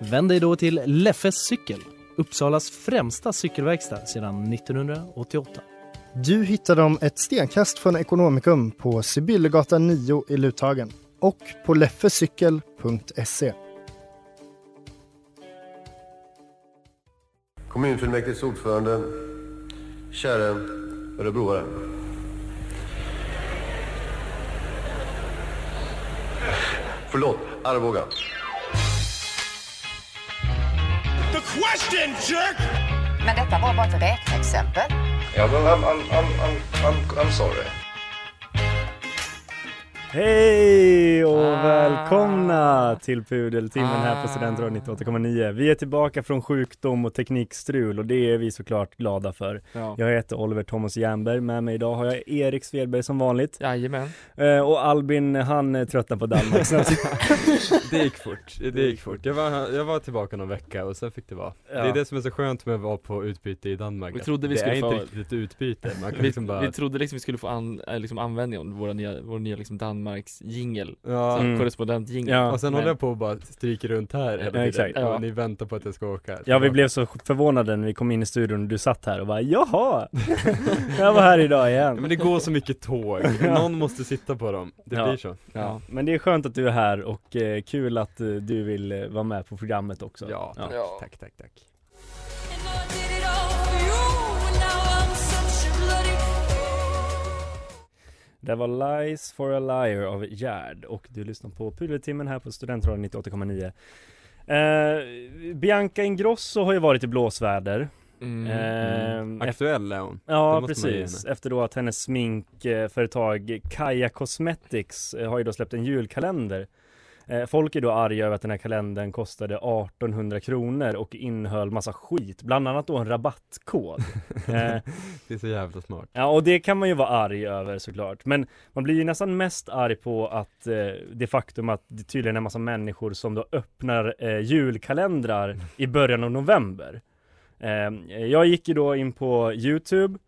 Vänd dig då till Leffes cykel, Uppsalas främsta cykelverkstad sedan 1988. Du hittar dem ett stenkast från Ekonomikum på Sibyllegatan 9 i Luthagen och på leffecykel.se. Kommunfullmäktiges ordförande, käre örebroare. Förlåt, Arboga. The question, jerk! Men detta var bara ett räkneexempel. Ja, men I'm, I'm, I'm, I'm, I'm, I'm sorry. Hej och välkomna till Pudeltimmen här på Studentradion 98,9. Vi är tillbaka från sjukdom och teknikstrul och det är vi såklart glada för. Ja. Jag heter Oliver Thomas Jernberg, med mig idag har jag Erik Svedberg som vanligt. Jajamän. Eh, och Albin, han eh, tröttnar på Danmark. Det gick fort, det gick fort. Jag var, jag var tillbaka någon vecka och sen fick det vara. Ja. Det är det som är så skönt med att vara på utbyte i Danmark. Vi trodde vi det skulle är få- inte riktigt ett utbyte, man kan Vi, liksom bara vi trodde liksom vi skulle få an, äh, liksom användning av våra nya, vår nya liksom Danmarks jingel Ja. Mm. korrespondent jingel Ja. Och sen Men- håller jag på och bara stryker runt här hela Ja, tiden exakt. Ja. och ni väntar på att jag ska åka. Ja, vi blev så förvånade när vi kom in i studion och du satt här och bara jaha, jag var här idag Ja, igen. men det går så mycket tåg, Ja. någon måste sitta på dem. Det Ja. blir så. Ja, men det är skönt att du är här och eh, kul att eh, du vill eh, vara med på programmet också. Ja, tack, Ja. tack, tack, tack. Det var Lies for a Liar av Gerd och du lyssnar på Pudeltimmen här på Studentradion 98,9 eh, Bianca Ingrosso har ju varit i blåsväder mm. eh, Mm. Aktuell är hon. Ja precis, efter då att hennes sminkföretag Kaja Cosmetics eh, har ju då släppt en julkalender Folk är då arga över att den här kalendern kostade 1800 kronor och innehöll massa skit, bland annat då en rabattkod. Eh, Det är så jävla smart. Ja och det kan man ju vara arg över såklart. Men man blir ju nästan mest arg på att eh, det faktum att det tydligen är en massa människor som då öppnar eh, julkalendrar i början av november. Eh, Jag gick ju då in på Youtube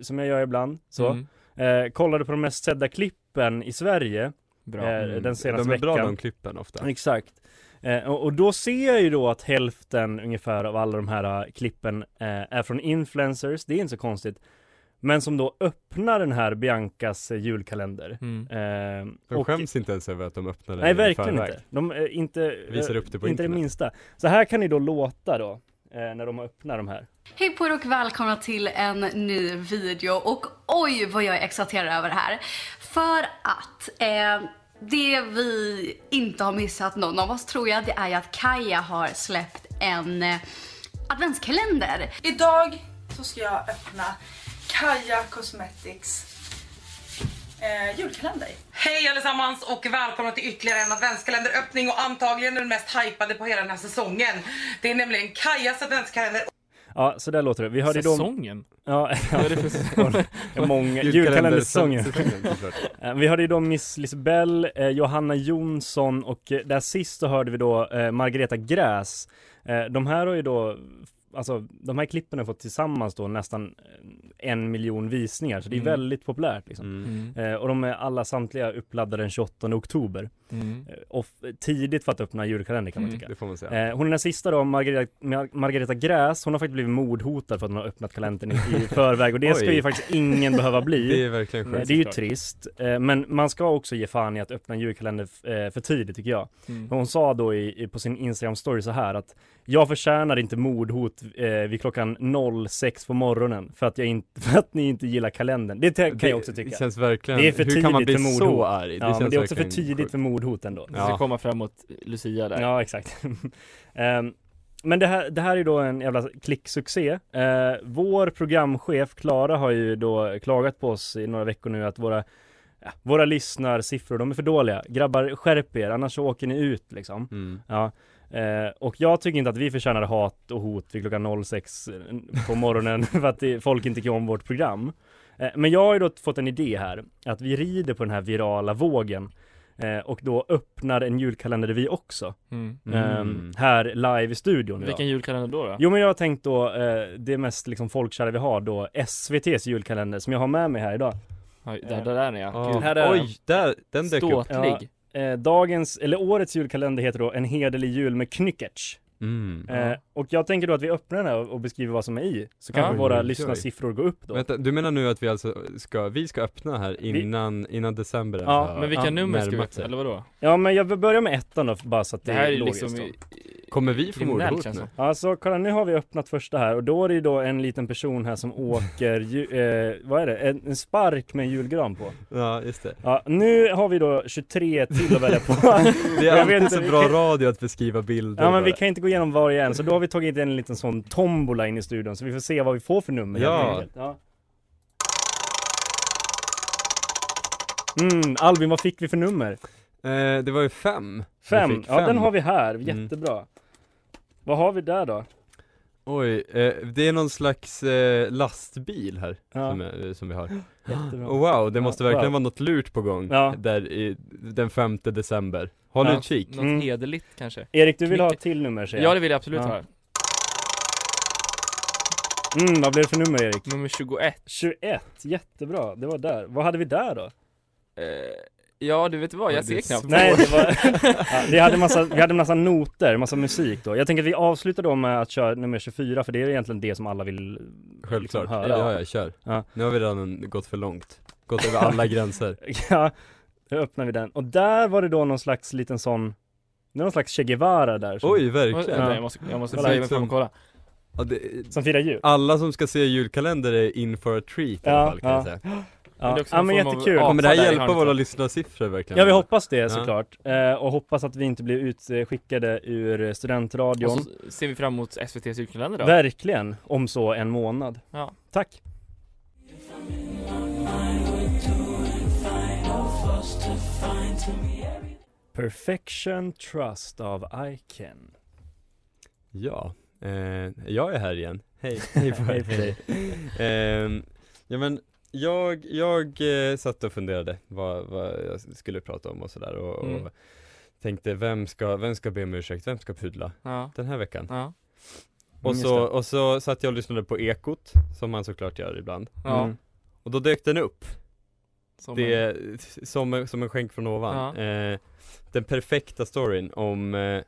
Som jag gör ibland så. Mm. eh, Kollade på de mest sedda klippen i Sverige Bra. eh, Mm. Den senaste De är bra veckan de klippen ofta. Exakt eh, och, och då ser jag ju då att hälften ungefär av alla de här eh, klippen eh, är från influencers, det är inte så konstigt Men som då öppnar den här Biancas eh, julkalender Mm. eh, De och- skäms inte ens över att de öppnar den Nej verkligen förväg. inte, de är inte, Visar eh, upp det på inte det minsta Så här kan ni då låta då eh, när de öppnar de här Hej på er och välkomna till en ny video och oj vad jag är exalterad över det här. För att eh, det vi inte har missat någon av oss tror jag det är ju att Kaja har släppt en eh, adventskalender. Idag så ska jag öppna Kaja Cosmetics eh, julkalender. Hej allesammans och välkomna till ytterligare en adventskalenderöppning och antagligen den mest hypade på hela den här säsongen. Det är nämligen Kajas adventskalender. Ja så där låter det, vi hörde ju då Ja, det ja många, Julkalender- julkalendersäsongen säsongen, såklart. Eh, Vi hörde ju då Miss Lisbell, eh, Johanna Jonsson och eh, där sist så hörde vi då eh, Margareta Gräs. Eh, De här har ju då Alltså de här klippen har fått tillsammans då nästan eh, en miljon visningar så det är Mm. väldigt populärt liksom. Mm. Eh, Och de är alla samtliga uppladdade den 28 oktober Mm. eh, Och tidigt för att öppna julkalender kan man Mm. tycka Det får man. Eh, hon är den sista då, Margareta, Mar- Margareta Gräs, hon har faktiskt blivit mordhotad för att hon har öppnat kalendern i, i förväg och det ska ju faktiskt ingen behöva bli Det är verkligen Nej, skönt. Det är ju trist, eh, men man ska också ge fan i att öppna en julkalender eh, för tidigt tycker jag. Mm. Hon sa då i, i, på sin Instagram story så här att Jag förtjänar inte mordhot eh, vid klockan 06 på morgonen för att, jag inte, för att ni inte gillar kalendern. Det kan jag också tycka. Det känns verkligen, Det är för hur kan man bli tidigt för så arg? ja, men det är också för tidigt sjukt. för mordhot ändå. Det ska komma framåt Lucia där. Ja, exakt. Ehm, men det här, det här är då en jävla klicksuccé. Eh, vår programchef Klara har ju då klagat på oss i några veckor nu att våra ja, våra lyssnarsiffror, de är för dåliga. Grabbar, skärp er, annars så åker ni ut liksom. Mm. Ja. Eh, och jag tycker inte att vi förtjänar hat och hot vid klockan 06 på morgonen för att det, folk inte tycker om vårt program. Eh, men jag har ju då fått en idé här, att vi rider på den här virala vågen eh, och då öppnar en julkalender vi också. Mm. Eh, här live i studion. Vilken idag. julkalender då? då? Jo men jag har tänkt då, eh, det mest liksom folkkära vi har då, SVT's julkalender som jag har med mig här idag. Oj, där, där är ni ja. Ja. Gud. Här är Oj, där, den dök upp. Ståtlig. Eh, dagens, eller årets julkalender heter då En hederlig jul med Knyckertz. Mm. Eh, och jag tänker då att vi öppnar den här och beskriver vad som är i. Så kanske Ja. våra lyssnarsiffror går upp då. Vänta, du menar nu att vi alltså ska, vi ska öppna här innan, innan december Ja, har Men vilka Ja, nummer ska vi öppna, eller vadå? Ja men jag vill börja med ettan då bara så att det, Det här är är logiskt liksom då. Kommer vi få mordhot nu? Alltså kolla nu har vi öppnat första här och då är det ju då en liten person här som åker, ju, eh, vad är det? En, en spark med en julgran på. Ja, just det. Ja, nu har vi då 23 till att välja på. Det är alltid inte, så vi bra kan- radio att beskriva bilder Ja men vi bara. kan inte gå igenom varje en, så då har vi tagit en liten sån tombola in i studion så vi får se vad vi får för nummer Ja. ja. Mm, Albin vad fick vi för nummer? eh, Det var ju fem Vi Fem, fick ja den har vi här, Mm. Vad har vi där då? Oj, eh, det är någon slags eh, lastbil här Ja. som, är, som vi har Jättebra. Och wow, det måste Ja, verkligen wow. vara något lurt på gång Ja. där i den 5 december Håll Ja. utkik Något Mm. hederligt kanske? Erik du vill ha Knyck- ett till nummer säger Ja jag det vill jag absolut Ja. ha. Mm, vad blev det för nummer Erik? Nummer 21. 21, jättebra, det var där. Vad hade vi där då? Ja du vet vad, Ja, jag ser knappt. Nej det var, ja, vi hade massa, vi hade massa noter, massa musik då Jag tänker att vi avslutar då med att köra nummer 24 för det är egentligen det som alla vill Självklart, liksom höra. ja, ja, kör Ja. Nu har vi redan gått för långt Gått över alla gränser Ja, då öppnar vi den. Och där var det då någon slags liten sån Det är någon slags Che Guevara där som, Oj, verkligen vänta, jag måste, jag måste ser mig fram som- och kolla. ja, det, som firar jul Alla som ska se julkalender är in for a treat i Ja, alla fall kan ja. jag säga Ja, också ja men jättekul av- Kommer det här hjälpa våra lyssnarsiffror verkligen? Ja vi hoppas det Ja. såklart, eh, och hoppas att vi inte blir utskickade ur studentradion Och så ser vi fram emot SVT's julkalender då. Verkligen, om så en månad Ja. Tack! Perfection Trust av Iken Ja, eh, jag är här igen Hej, hej på dig. Ehm, Ja men jag, jag eh, satt och funderade vad, vad jag skulle prata om och sådär och, Mm. och tänkte vem ska, vem ska be om ursäkt, vem ska pudla Ja. den här veckan? Ja. Och så, och så satt jag och lyssnade på Ekot, som man såklart gör ibland Ja. Mm. Och då dök den upp, Som det en- är som, en- som en skänk från ovan Ja. eh, Den perfekta storyn om eh,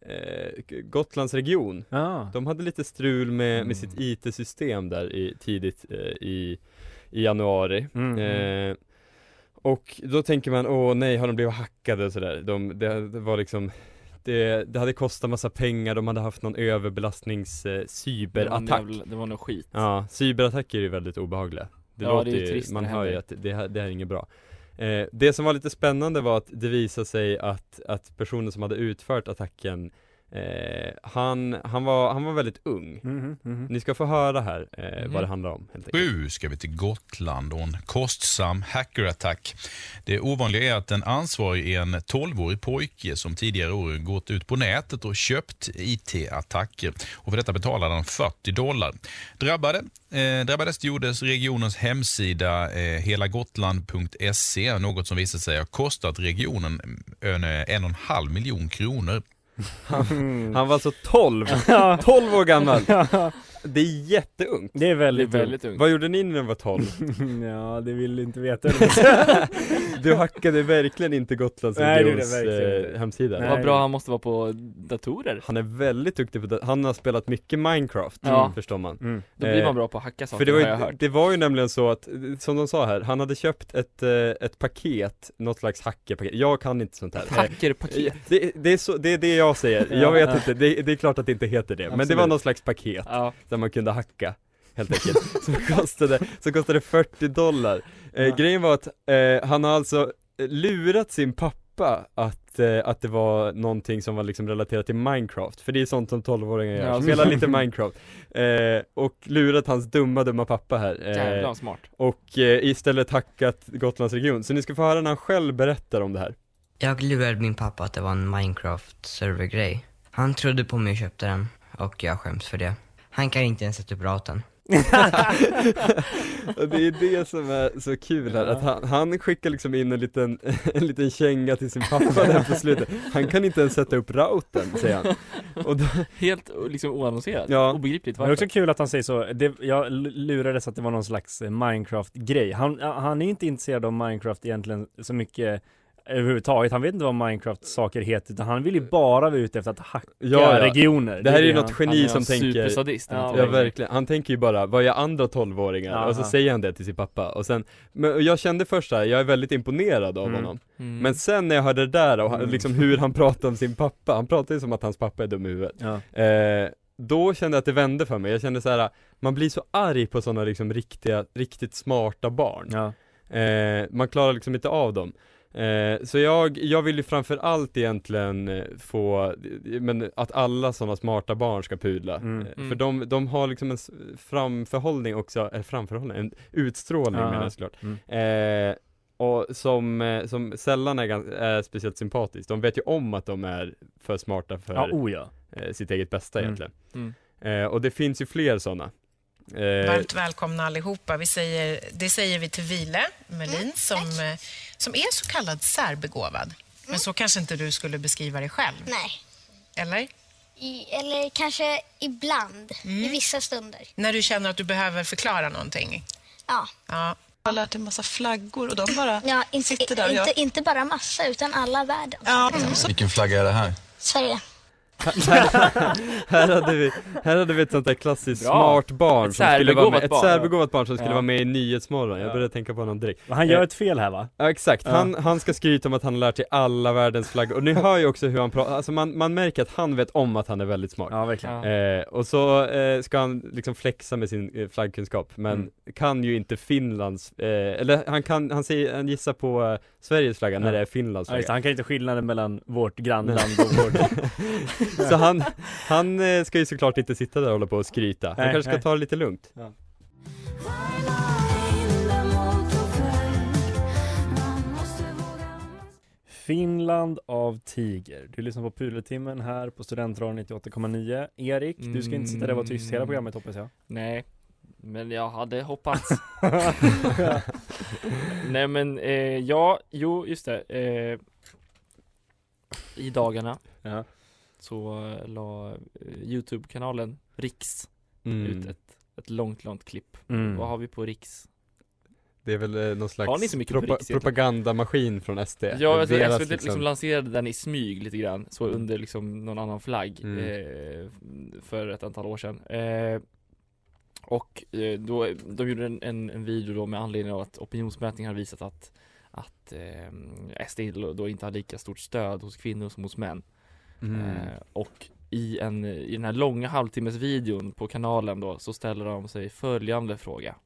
eh, Gotlands region Ja, De hade lite strul med, Mm. med sitt IT-system där i, tidigt eh, i, i januari. Mm, eh, Och då tänker man, åh nej, har de blivit hackade och sådär? De, det, det var liksom det, det hade kostat massa pengar, de hade haft någon överbelastnings eh, det var cyberattack. Det var nog skit. Ja, cyberattacker är ju väldigt obehagliga. Det Ja, låter det är ju trist man hör ju att det det här är inget bra. Eh, Det som var lite spännande var att det visade sig att, att personen som hade utfört attacken eh, han, han, var, han var väldigt ung Mhm, mhm. Ni ska få höra här eh, vad det handlar om helt enkelt Sju ska vi till Gotland och en kostsam hackerattack. Det ovanliga är att den ansvarig är en 12-årig pojke som tidigare år gått ut på nätet och köpt IT-attacker. Och för detta betalade han 40 dollar. Drabbade, eh, drabbades gjordes regionens hemsida eh, helagotland.se, något som visade sig ha kostat regionen en, en och en halv miljon kronor. Mm. Han var alltså 12, Ja. 12 år gammal! Det är jätteungt Det är Det är väldigt väldigt ungt. Vad gjorde ni när ni var 12? Ja, det vill du inte veta Du hackade verkligen inte Gotlands regions eh, inte. hemsida Nej. Vad bra han måste vara på datorer. Han är väldigt duktig på det, han har spelat mycket Minecraft, Ja. förstår man mm. Då blir Eh, man bra på att hacka saker För det var, har jag ju, hört. det var ju nämligen så att, som de sa här, han hade köpt ett, eh, ett paket, något slags hackerpaket, jag kan inte sånt här Hackerpaket. det, det, är så, det är det jag säger, Ja, jag vet inte, det, det är klart att det inte heter det, men det Absolut. var något slags paket Ja. Där man kunde hacka Helt enkelt, som kostade, som kostade 40 dollar eh, Ja. Grejen var att eh, han har alltså lurat sin pappa att att, eh, att det var någonting som var liksom relaterat till Minecraft, för det är sånt som 12-åringar gör, Ja. spela lite Minecraft eh, Och lurat hans dumma dumma pappa här eh, Jävlar, smart. Och eh, istället hackat Gotlandsregion, så ni ska få höra när han själv berättar om det här Jag lurade min pappa att det var en Minecraft-servergrej. Han trodde på mig och köpte den och jag skäms för det. Han kan inte ens sätta upp routern. Och det är det som är så kul här, att han, han skickar liksom in en liten, en liten känga till sin pappa där på slutet Han kan inte ens sätta upp routern, säger han och då, Helt liksom oannonserat, Ja. obegripligt Men det är också kul att han säger så, det, jag lurades att det var någon slags Minecraft-grej. Han, han är inte intresserad av Minecraft egentligen så mycket överhuvudtaget. Han vet inte vad Minecraft-saker heter, utan han vill ju bara vara ute efter att hacka Ja, ja. regioner. Det här är ju han- något geni som tänker supersadist, Ja, Ja verkligen. han tänker ju bara, vad är andra 12-åringar? Ja, och så säger han det till sin pappa och sen, men jag kände först här, jag är väldigt imponerad av Mm. honom Mm. Men sen när jag hörde det där och han- Mm. liksom hur han pratar om sin pappa, han pratar ju som att hans pappa är dum i huvudet Ja. eh, Då kände jag att det vände för mig, jag kände så här, man blir så arg på sådana liksom riktiga, riktigt smarta barn Ja. eh, Man klarar liksom inte av dem Eh, så jag, jag vill ju framför allt egentligen eh, få, eh, men att alla sådana smarta barn ska pudla. Mm. Eh, Mm. För de, de har liksom en framförhållning också, eller framförhållning, en utstrålning Ja, menar ja. jag såklart. Mm. Eh, och som, eh, som sällan är, gans- är speciellt sympatiskt. De vet ju om att de är för smarta för Ja, oh ja. sitt eget bästa Mm. egentligen. Mm. Eh, och det finns ju fler sådana. Eh, Varmt välkomna allihopa. Vi säger, det säger vi till Vile Melin som, eh, som är så kallad särbegåvad. Men så kanske inte du skulle beskriva dig själv, Nej. eller? I, eller kanske ibland, i vissa stunder. När du känner att du behöver förklara någonting. Ja. Ja. Jag har lärt en massa flaggor och de bara Ja, inte, sitter där inte, jag... inte bara massa, utan alla världen. Ja. Vilken flagga är det här? Sverige. Här, hade vi, här hade vi ett sånt där klassiskt Bra. smart barn Ett som skulle vara med, ett barn. särbegåvat barn som skulle Ja. vara med i Nyhetsmorgon, jag Ja. började tänka på honom direkt han gör Eh, ett fel här va? Ja exakt, Ja. han, han ska skryta om att han har lärt sig alla världens flaggor, och ni hör ju också hur han pratar, alltså man, man märker att han vet om att han är väldigt smart Ja, verkligen. Ja. eh, Och så eh, ska han liksom flexa med sin eh, flaggkunskap, men Mm. kan ju inte Finlands, eh, eller han kan, han säger, han gissar på eh, Sveriges flagga när Ja. det är Finlands Ja, just flagga han kan inte skillnaden mellan vårt grannland och vårt... Så han, han eh, ska ju såklart inte sitta där och hålla på och skryta, han Nej, kanske ska nej. ta det lite lugnt Ja. Finland av Tiger. Du lyssnar på Pudeltimmen här på Studentradion 98,9. Erik, du ska inte sitta där och vara tyst hela programmet hoppas jag. Nej, men jag hade hoppats. Nej men, eh, ja, jo just det. Eh, I dagarna Ja. så eh, la eh, Youtube-kanalen Riks Mm. ut ett, ett långt, långt klipp. Mm. Vad har vi på Riks? Det är väl eh, någon slags propa- Riks propagandamaskin från SD? Ja, alltså, Deras SVT liksom lanserade den i smyg lite grann, så Mm. under liksom någon annan flagg Mm. eh, för ett antal år sedan. Eh, och eh, då, de gjorde en, en, en video då med anledning av att opinionsmätningar har visat att, att eh, SD då inte har lika stort stöd hos kvinnor som hos män. Mm. Eh, och i, en, i den här långa halvtimmesvideon på kanalen då så ställer de sig följande fråga.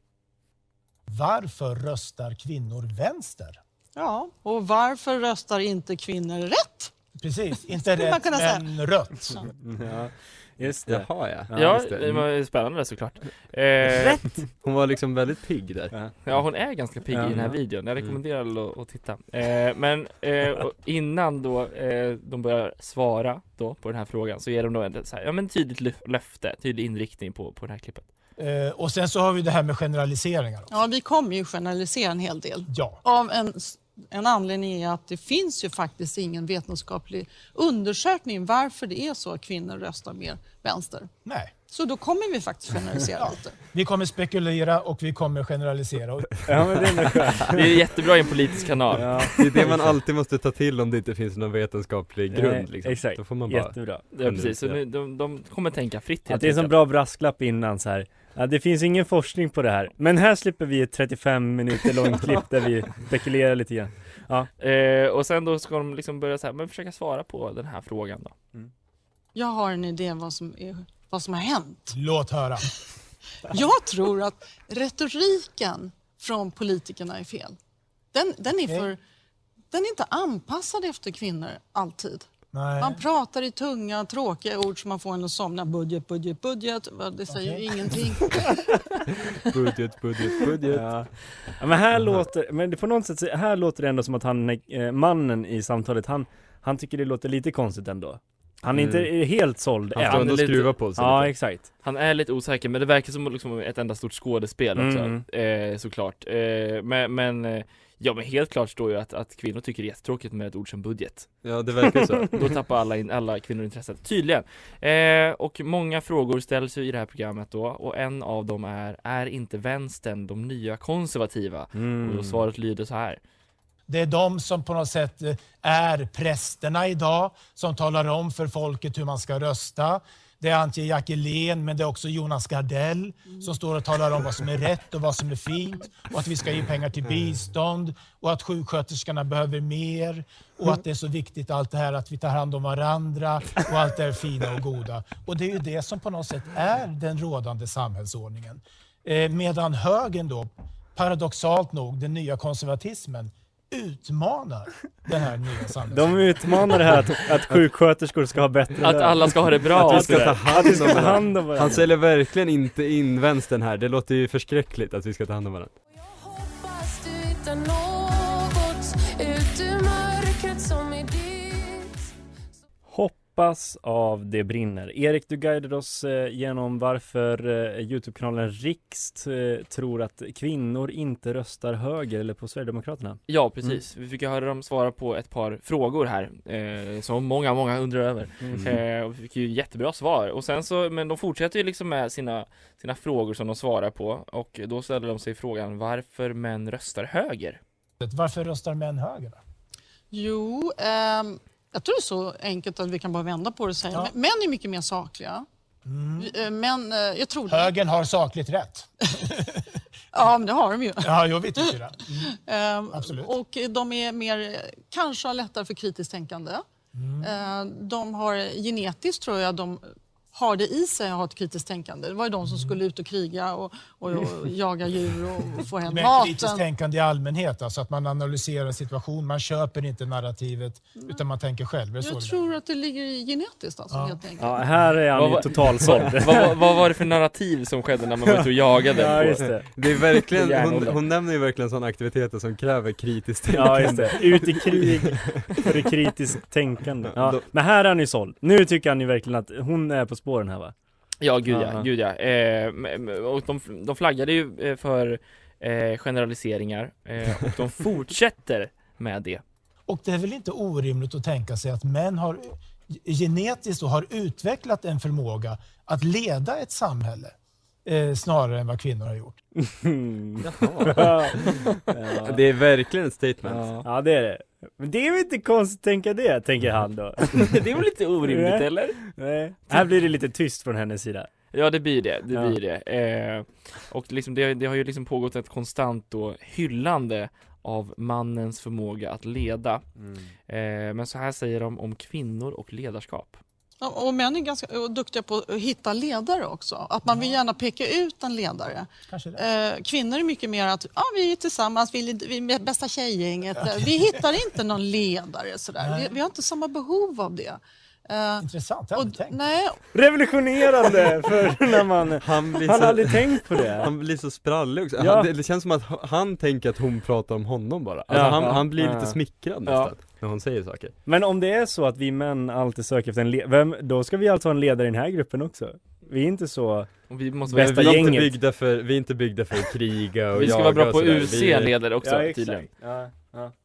Varför röstar kvinnor vänster? Ja, och varför röstar inte kvinnor rätt? Precis, inte rätt säga. men rött. Ja, just det. Jaha ja, Ja, just det var spännande såklart. Eh, Rätt! Hon var liksom väldigt pigg där Ja. Hon är ganska pigg i den här videon, jag Mm. rekommenderar alla att, att titta eh, Men eh, innan då eh, de börjar svara då på den här frågan så ger de då ett så här, ja men tydligt lö- löfte, tydlig inriktning på, på det här klippet Eh, och sen så har vi det här med generaliseringar. också. Ja, vi kommer ju generalisera en hel del. Ja. Av en, en anledning är att det finns ju faktiskt ingen vetenskaplig undersökning varför det är så att kvinnor röstar mer vänster. Nej. Så då kommer vi faktiskt generalisera lite. Vi kommer spekulera och vi kommer generalisera. Ja men det är. Det är jättebra i en politisk kanal Ja. Det är det man alltid måste ta till om det inte finns någon vetenskaplig grund Nej, liksom. Exakt, Då får man bara jättebra. Ja precis, så nu, de, de kommer tänka fritt Att det är en bra brasklapp innan så här. Ja, det finns ingen forskning på det här. Men här slipper vi ett 35 minuter långt klipp där vi spekulerar lite grann. Ja. eh, Och sen då ska de liksom börja så här, men försöka svara på den här frågan då Jag har en idé vad som, är, vad som har hänt. Låt höra. Jag tror att retoriken från politikerna är fel. Den, den är för den är inte anpassad efter kvinnor alltid. Nej. Man pratar i tunga, tråkiga ord som man får en att somna. Budget, budget, budget. Det säger ju ingenting. Budget, budget, budget. Ja. Ja, men här låter, men på något sätt, här låter det ändå som att han, eh, mannen i samtalet, han, han tycker det låter lite konstigt ändå. Han är Mm. inte helt såld Han står ändå och skruvar på sig Ja, lite. exakt. Han är lite osäker men det verkar som liksom ett enda stort skådespel också, Mm. eh, såklart. Eh, men, men, eh, ja men helt klart står ju att, att kvinnor tycker det är jättetråkigt med ett ord som budget. Ja, det verkar så. Då tappar alla, in, alla kvinnor intresset, tydligen. Eh, och många frågor ställs ju i det här programmet då, och en av dem är, är inte vänstern de nya konservativa? Mm. Och då svaret lyder så här. Det är de som på något sätt eh, är prästerna idag, som talar om för folket hur man ska rösta. Det är Antje Jackelén, men det är också Jonas Gardell som står och talar om vad som är rätt och vad som är fint och att vi ska ge pengar till bistånd och att sjuksköterskorna behöver mer och att det är så viktigt allt det här att vi tar hand om varandra och allt det här fina och goda. Och det är ju det som på något sätt är den rådande samhällsordningen. Eh, medan högern då, paradoxalt nog, den nya konservatismen, utmanar den här nya samhällsordningen. De utmanar det här att, att sjuksköterskor ska ha bättre Att alla ska ha det bra Att vi ska ta hand om varandra. Han säljer verkligen inte in vänstern här, det låter ju förskräckligt att vi ska ta hand om varandra. Hoppas av det brinner. Erik, du guidade oss eh, genom varför eh, Youtube-kanalen Rixt eh, tror att kvinnor inte röstar höger eller på Sverigedemokraterna. Ja precis, vi fick höra dem svara på ett par frågor här eh, Som många, många undrar över Mm. eh, och Vi fick ju jättebra svar och sen så, men de fortsätter ju liksom med sina, sina frågor som de svarar på Och då ställer de sig frågan varför män röstar höger Varför röstar män höger? då? Jo, ehm, jag tror det är så enkelt att vi kan bara vända på det och säga. Ja. Män är mycket mer sakliga. Vi- eh, Men eh, jag tror det. Högern har sakligt rätt. Ja, men det har de ju. Ja, jo, vi tycker det. Ehm, Absolut. Och de är mer, kanske har lättare för kritiskt tänkande. Mm. De har genetiskt tror jag de har det i sig att ha ett kritiskt tänkande. Det var ju de som skulle ut och kriga och, och, och jaga djur och få hem kritiskt maten. tänkande i allmänhet, alltså att man analyserar situation, man köper inte narrativet utan man tänker själv. Det Jag det tror att det ligger genetiskt alltså, Ja. helt enkelt. Ja, här är han ju totalsåld. vad, vad, vad var det för narrativ som skedde när man var ute och jagade? Ja, på- just det. Det är verkligen, hon, hon nämner ju verkligen sådana aktiviteter som kräver kritiskt Ja just tänkande. det, ut i krig för det kritiskt tänkande. Ja, men här är han ju såld. Nu tycker han ju verkligen att hon är på spåren här va? Ja, gud ja, gud ja. Eh, och de, de flaggade ju eh, för eh, generaliseringar eh, och de fortsätter med det. Och det är väl inte orimligt att tänka sig att män har genetiskt och har utvecklat en förmåga att leda ett samhälle eh, snarare än vad kvinnor har gjort. ja. Det är verkligen ett statement. ja det är det. Men det är väl inte konstigt att tänka det, tänker han då. det är väl lite orimligt Nej. eller? Nej. Här blir det lite tyst från hennes sida. Ja det blir det, det Ja. blir det. Eh, och liksom det, det har ju liksom pågått ett konstant då hyllande av mannens förmåga att leda. Eh, men så här säger de om kvinnor och ledarskap. Ja, Och män är ganska och duktiga på att hitta ledare också. Att man vill gärna peka ut en ledare. Eh, kvinnor är mycket mer att ja, vi är tillsammans, vi är, vi är bästa tjejgänget. Vi hittar inte någon ledare sådär. Vi, vi har inte samma behov av det. Eh, Intressant, jag inte tänkt. nej, Revolutionerande för när man, Han blir han så, har aldrig tänkt på det. han blir så sprallig också. Ja. Han, det, det känns som att han tänker att hon pratar om honom bara. Alltså Ja, han, ja, han blir lite smickrad Ja. nästan, när hon säger saker. Men om det är så att vi män alltid söker efter en le- vem, då ska vi alltså ha en ledare i den här gruppen också. Vi är inte så Och vi måste Bästa vi, är inte gänget. byggda för, vi är inte byggda för att kriga och Vi ska vara bra och på att sådär. utse Vi är- ledare också Ja, exakt. tydligen. Ja,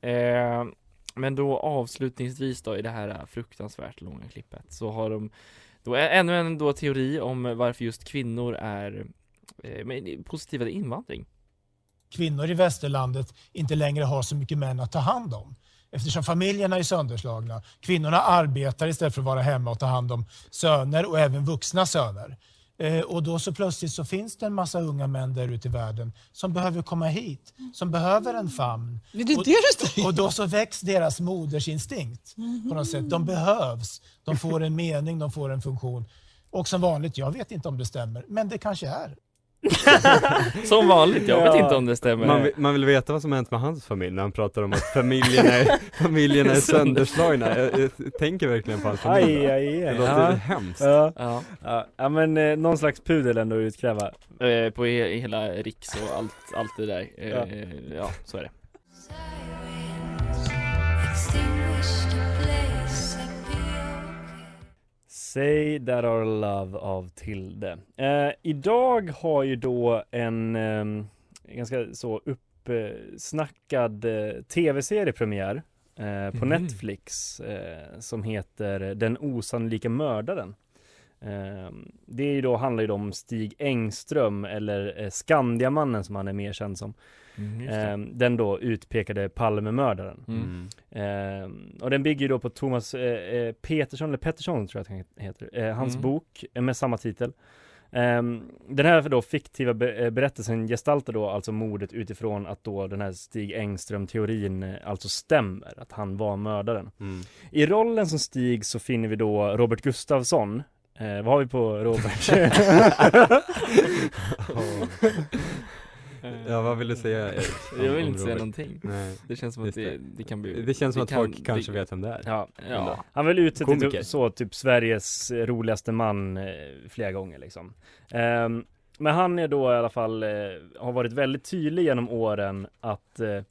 ja. Eh, men då avslutningsvis då i det här äh, fruktansvärt långa klippet så har de då ännu en då teori om varför just kvinnor är eh, eh, positiva till invandring. Kvinnor i västerlandet inte längre har så mycket män att ta hand om. Eftersom familjerna är sönderslagna. Kvinnorna arbetar istället för att vara hemma och ta hand om söner och även vuxna söner. Eh, och då så plötsligt så finns det en massa unga män där ute i världen som behöver komma hit, som behöver en famn. det är det du och då så väcks deras modersinstinkt på något sätt. De behövs, de får en mening, de får en funktion. Och som vanligt, jag vet inte om det stämmer, men det kanske är. Som vanligt, jag vet Ja. inte om det stämmer. Man, vill- man vill veta vad som har hänt med hans familj när han pratar om att familjerna är, familjerna är sönderslagna. Jag, jag tänker verkligen på hans familj. Aj, aj, aj. Det låter ja. hemskt. Ja. Ja. Ja. ja men eh, någon slags pudel ändå att utkräva. Eh, på he- hela Riks och allt, allt det där. Eh, Ja. ja. så är det. Say that our love av Tilde. Eh, idag har ju då en eh, ganska så uppsnackad eh, tv-serie premiär eh, på Mhm. Netflix eh, som heter Den osannolika mördaren. Eh, det är ju då, handlar ju då om Stig Engström eller eh, Skandiamannen som han är mer känd som. Mm, just det. Eh, den då utpekade Palmemördaren. Mm. Eh, och den bygger ju då på Thomas eh, eh, Petersson, eller Pettersson tror jag att han heter, hans Mm. bok med samma titel. Den här då fiktiva be- berättelsen gestaltar då alltså mordet utifrån att då den här Stig Engström-teorin alltså stämmer, att han var mördaren. Mm. I rollen som Stig så finner vi då Robert Gustafsson. Eh, vad har vi på Robert? Ja, vad vill du säga? eh, Jag vill inte säga någonting. Nej. Det känns som att det, det kan bli Det känns som att kan- folk kanske det- vet vem det är. Ja, Ja. Han väl utsett till så typ Sveriges roligaste man eh, flera gånger liksom. Ehm, men han är då i alla fall, eh, har varit väldigt tydlig genom åren att eh,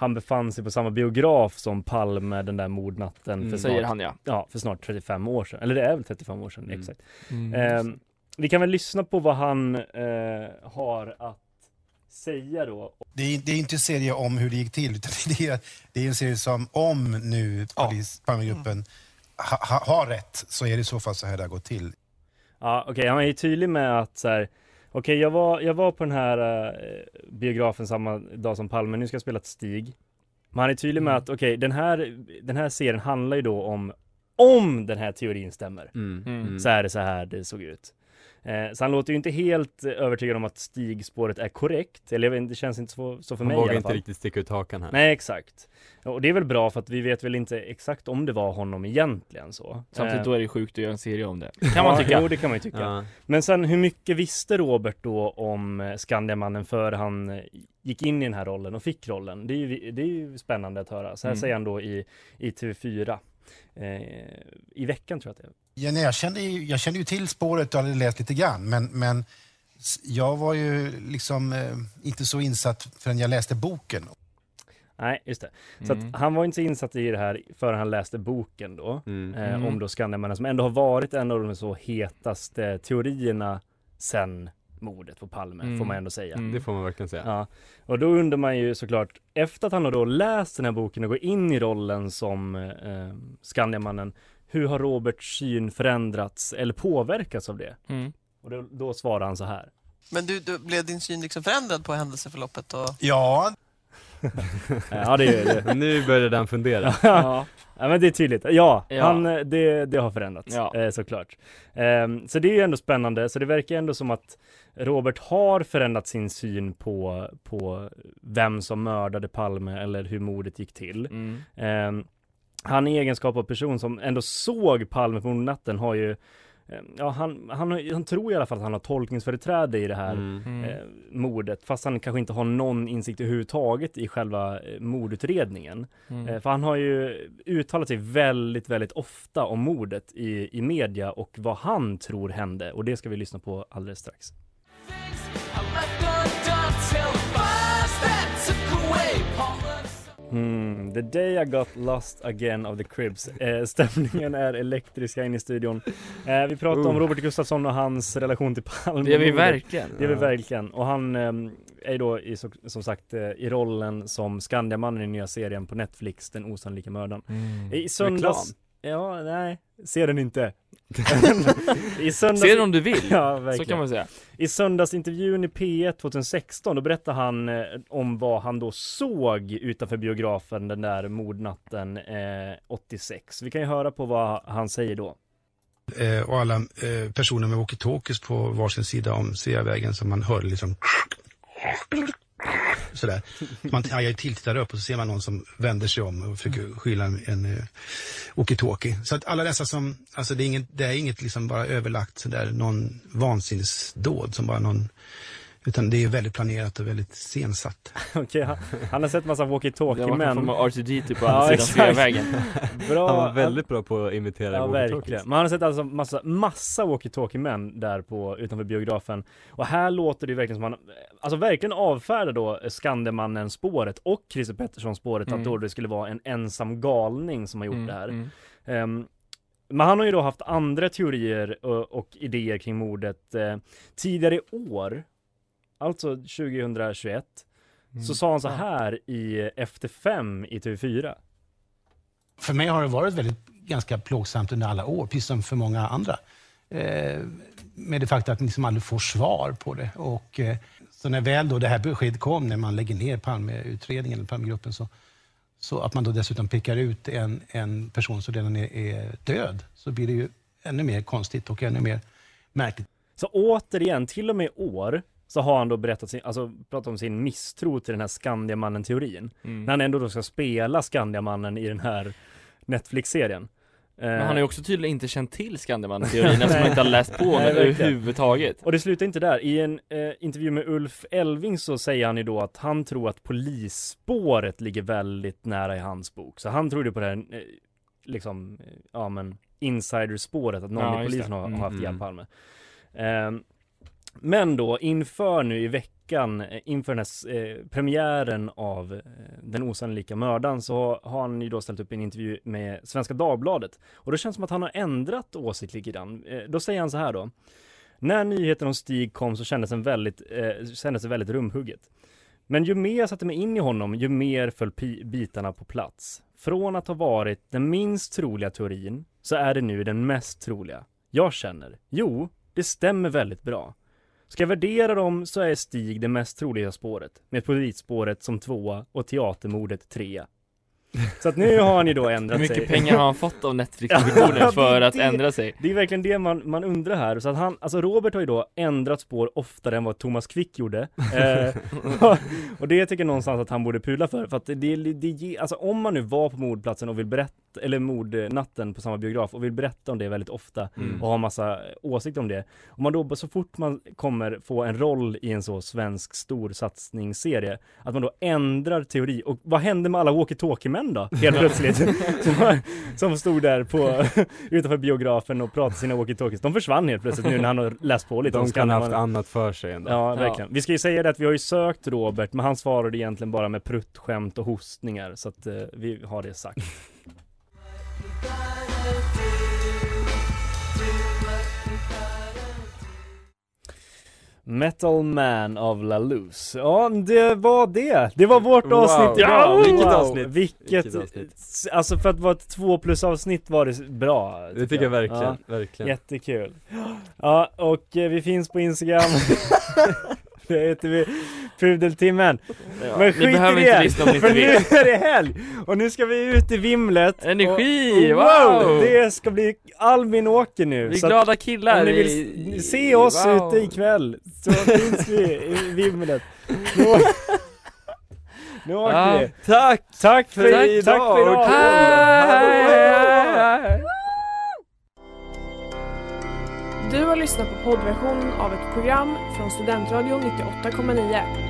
han befann sig på samma biograf som Palme den där mordnatten Mm. för Säger snart, han, ja. Ja, för snart 35 år sedan. Eller det är väl 35 år sedan, Mm. exakt. Mm, Ehm, vi kan väl lyssna på vad han eh, har att säga då. Det är, det är inte en serie om hur det gick till, utan det är, det är en serie som om nu polis, Palmegruppen ha, ha, har rätt, så är det i så fall så här det har gått till. Ja, okej, han är ju tydlig med att så här, okej, jag, var, jag var på den här eh, biografen samma dag som Palme, nu ska jag spela ett Stig. Men han är tydlig med att, okej, den, här, den här serien handlar ju då om, om den här teorin stämmer. Mm. Mm. Så är det så här det såg ut. Eh, så han låter ju inte helt eh, övertygad om att Stig-spåret är korrekt, eller det känns inte så, så för Han mig i vågar alla inte riktigt sticka ut hakan här. Nej, exakt. Och det är väl bra för att vi vet väl inte exakt om det var honom egentligen så. Samtidigt Eh, då är det sjukt att göra en serie om det. Kan man tycka. Jo, det kan man ju tycka. Ja. Men sen hur mycket visste Robert då om eh, Skandiamannen före han eh, gick in i den här rollen och fick rollen? Det är ju, det är ju spännande att höra. Så här Mm. säger han då i, i TV4 eh, i veckan tror jag att det är. Ja, nej, jag, kände ju, jag kände ju till spåret och hade läst lite grann, men, men jag var ju liksom eh, inte så insatt förrän jag läste boken. Nej, just det. Så Mm. att han var inte så insatt i det här förrän han läste boken då. Mm. Eh, Mm. om då Skandiamannen som ändå har varit en av de så hetaste teorierna sen mordet på Palme, Mm. får man ändå säga. Mm. Det får man verkligen säga. Ja, och då undrar man ju såklart, efter att han har då läst den här boken och går in i rollen som eh, Skandiamannen, hur har Roberts syn förändrats eller påverkats av det? Mm. Och då, då svarar han så här. Men du, du, blev din syn liksom förändrad på händelseförloppet? Och... Ja, Ja, det är det. Nu började han fundera. ja. ja, men det är tydligt. Ja, Ja. Han, eh, det, det har förändrats, Ja. eh, såklart. Ehm, så det är ju ändå spännande, så det verkar ändå som att Robert har förändrat sin syn på, på vem som mördade Palme eller hur mordet gick till. Mm. Ehm, han i egenskap av person som ändå såg Palme på natten har ju eh, Ja, han, han, han tror i alla fall att han har tolkningsföreträde i det här Mm. Mm. eh, mordet, fast han kanske inte har någon insikt överhuvudtaget i själva eh, mordutredningen. Mm. Eh, för han har ju uttalat sig väldigt, väldigt ofta om mordet i, i media och vad han tror hände och det ska vi lyssna på alldeles strax. Hmm, the day I got lost again of the Cribs. Eh, stämningen är elektriska in i studion. Eh, vi pratar om Uh. Robert Gustafsson och hans relation till Palme. Det är vi verkligen. Det är vi verkligen. Och han eh, är då i, som sagt eh, i rollen som Skandiamannen i nya serien på Netflix, Den osannolika mördaren. Mm. I söndags... Ja, nej, se den inte. I söndags... Se den om du vill. Ja, Så verkligen. kan man säga. I söndagsintervjun i P1 2016, då berättade han eh, om vad han då såg utanför biografen den där mordnatten eh, 86. Vi kan ju höra på vad han säger då. eh, och alla eh, personer med walkie-talkies på varsin sida om Sveavägen som man hörde liksom sådär. Man hajar till, tittar upp och så ser man någon som vänder sig om och försöker skylla en, en uh, walkie-talkie. Så att alla dessa som, alltså det är inget, det är inget liksom bara överlagt sådär, någon vansinnesdåd som bara någon utan det är väldigt planerat och väldigt sensatt. Okej, han, han har sett massa walkie-talkie-män någon form av R2D2 på andra sidan Sveavägen. Bra Han var väldigt bra på att imitera Ja walkie-talkies. men han har sett alltså massa, massa walkie-talkie-män där på, utanför biografen Och här låter det ju verkligen som han, alltså verkligen avfärdar då Skandemannen spåret och Christer Pettersson spåret Mm. att då det skulle vara en ensam galning som har gjort Mm, det här mm. Ehm, Men han har ju då haft andra teorier och, och idéer kring mordet eh, Tidigare i år Alltså 2021 Mm. Så sa han så här i Efter fem i TV4 För mig har det varit väldigt ganska plågsamt under alla år, precis som för många andra. Eh, med det faktum att man liksom aldrig får svar på det. Och, eh, så när väl då det här beskedet kom, när man lägger ner Palmeutredningen, eller Palmegruppen, så, så att man då dessutom pekar ut en, en person som redan är, är död, så blir det ju ännu mer konstigt och ännu mer märkligt. Så återigen, till och med i år så har han då berättat sin, alltså pratat om sin misstro till den här Skandiamannen-teorin. Mm. När han ändå då ska spela Skandiamannen i den här Netflix-serien. Men han har ju också tydligen inte känt till Skandiamannen-teorin eftersom han inte har läst på Nej, den överhuvudtaget. Och det slutar inte där. I en eh, intervju med Ulf Elving så säger han ju då att han tror att polisspåret ligger väldigt nära i hans bok. Så han tror ju på det här, eh, liksom, eh, ja men insiderspåret, att någon Ja, i polisen har, Mm. har haft Mm. ihjäl Palme. Ehm, men då inför nu i veckan, eh, inför den här eh, premiären av eh, Den osannolika mördaren så har han ju då ställt upp en intervju med Svenska Dagbladet. Och det känns som att han har ändrat åsikt lite grann. Eh, då säger han så här då. När nyheten om Stig kom så kändes, den väldigt, eh, kändes det väldigt rumhugget. Men ju mer jag satte mig in i honom, ju mer föll bitarna på plats. Från att ha varit den minst troliga teorin, så är det nu den mest troliga. Jag känner, jo, det stämmer väldigt bra. Ska jag värdera dem så är Stig det mest troliga spåret, med polisspåret som tvåa och teatermordet trea. Så att nu har ju då ändrat Hur sig. mycket pengar har han fått av Netflix-produktionen för att det- ändra sig? Det är verkligen det man, man undrar här. Så att han, alltså Robert har ju då ändrat spår oftare än vad Thomas Quick gjorde. Eh, och det tycker jag någonstans att han borde pula för. För att det, det, det alltså om man nu var på mordplatsen och vill berätta, eller mordnatten på samma biograf och vill berätta om det väldigt ofta Mm. och ha massa åsikter om det. Om man då, så fort man kommer få en roll i en så svensk stor satsningsserie, att man då ändrar teori. Och vad hände med alla walkie-talkie-män då? Helt plötsligt. som, som stod där på, utanför biografen och pratade sina walkie-talkies. De försvann helt plötsligt nu när han har läst på lite De kan ha haft annat för sig ändå. Ja, verkligen. Vi ska ju säga det att vi har ju sökt Robert, men han svarade egentligen bara med pruttskämt och hostningar. Så att eh, vi har det sagt. Metal Man av La Luz. Ja, det var det. Det var vårt Wow. avsnitt idag. Ja, vilket Wow. avsnitt. Vilket, Vilket avsnitt. Alltså för att vara ett två plus avsnitt var det bra. Det tycker jag verkligen, verkligen. Jättekul. Ja, och eh, vi finns på Instagram. Det heter vi Pudeltimmen. Ja, Men skit behöver i inte det, för nu är det helg! Och nu ska vi ut i vimlet. Energi, och, wow! Det ska bli Albin åker nu. Vi är så att glada killar Om ni vill se oss wow. ute ikväll så finns vi i vimlet. Nu, åker Ja, vi. Tack! Tack för, för tack idag för idag. Hej! Du har lyssnat på poddversionen av ett program från Studentradion 98,9.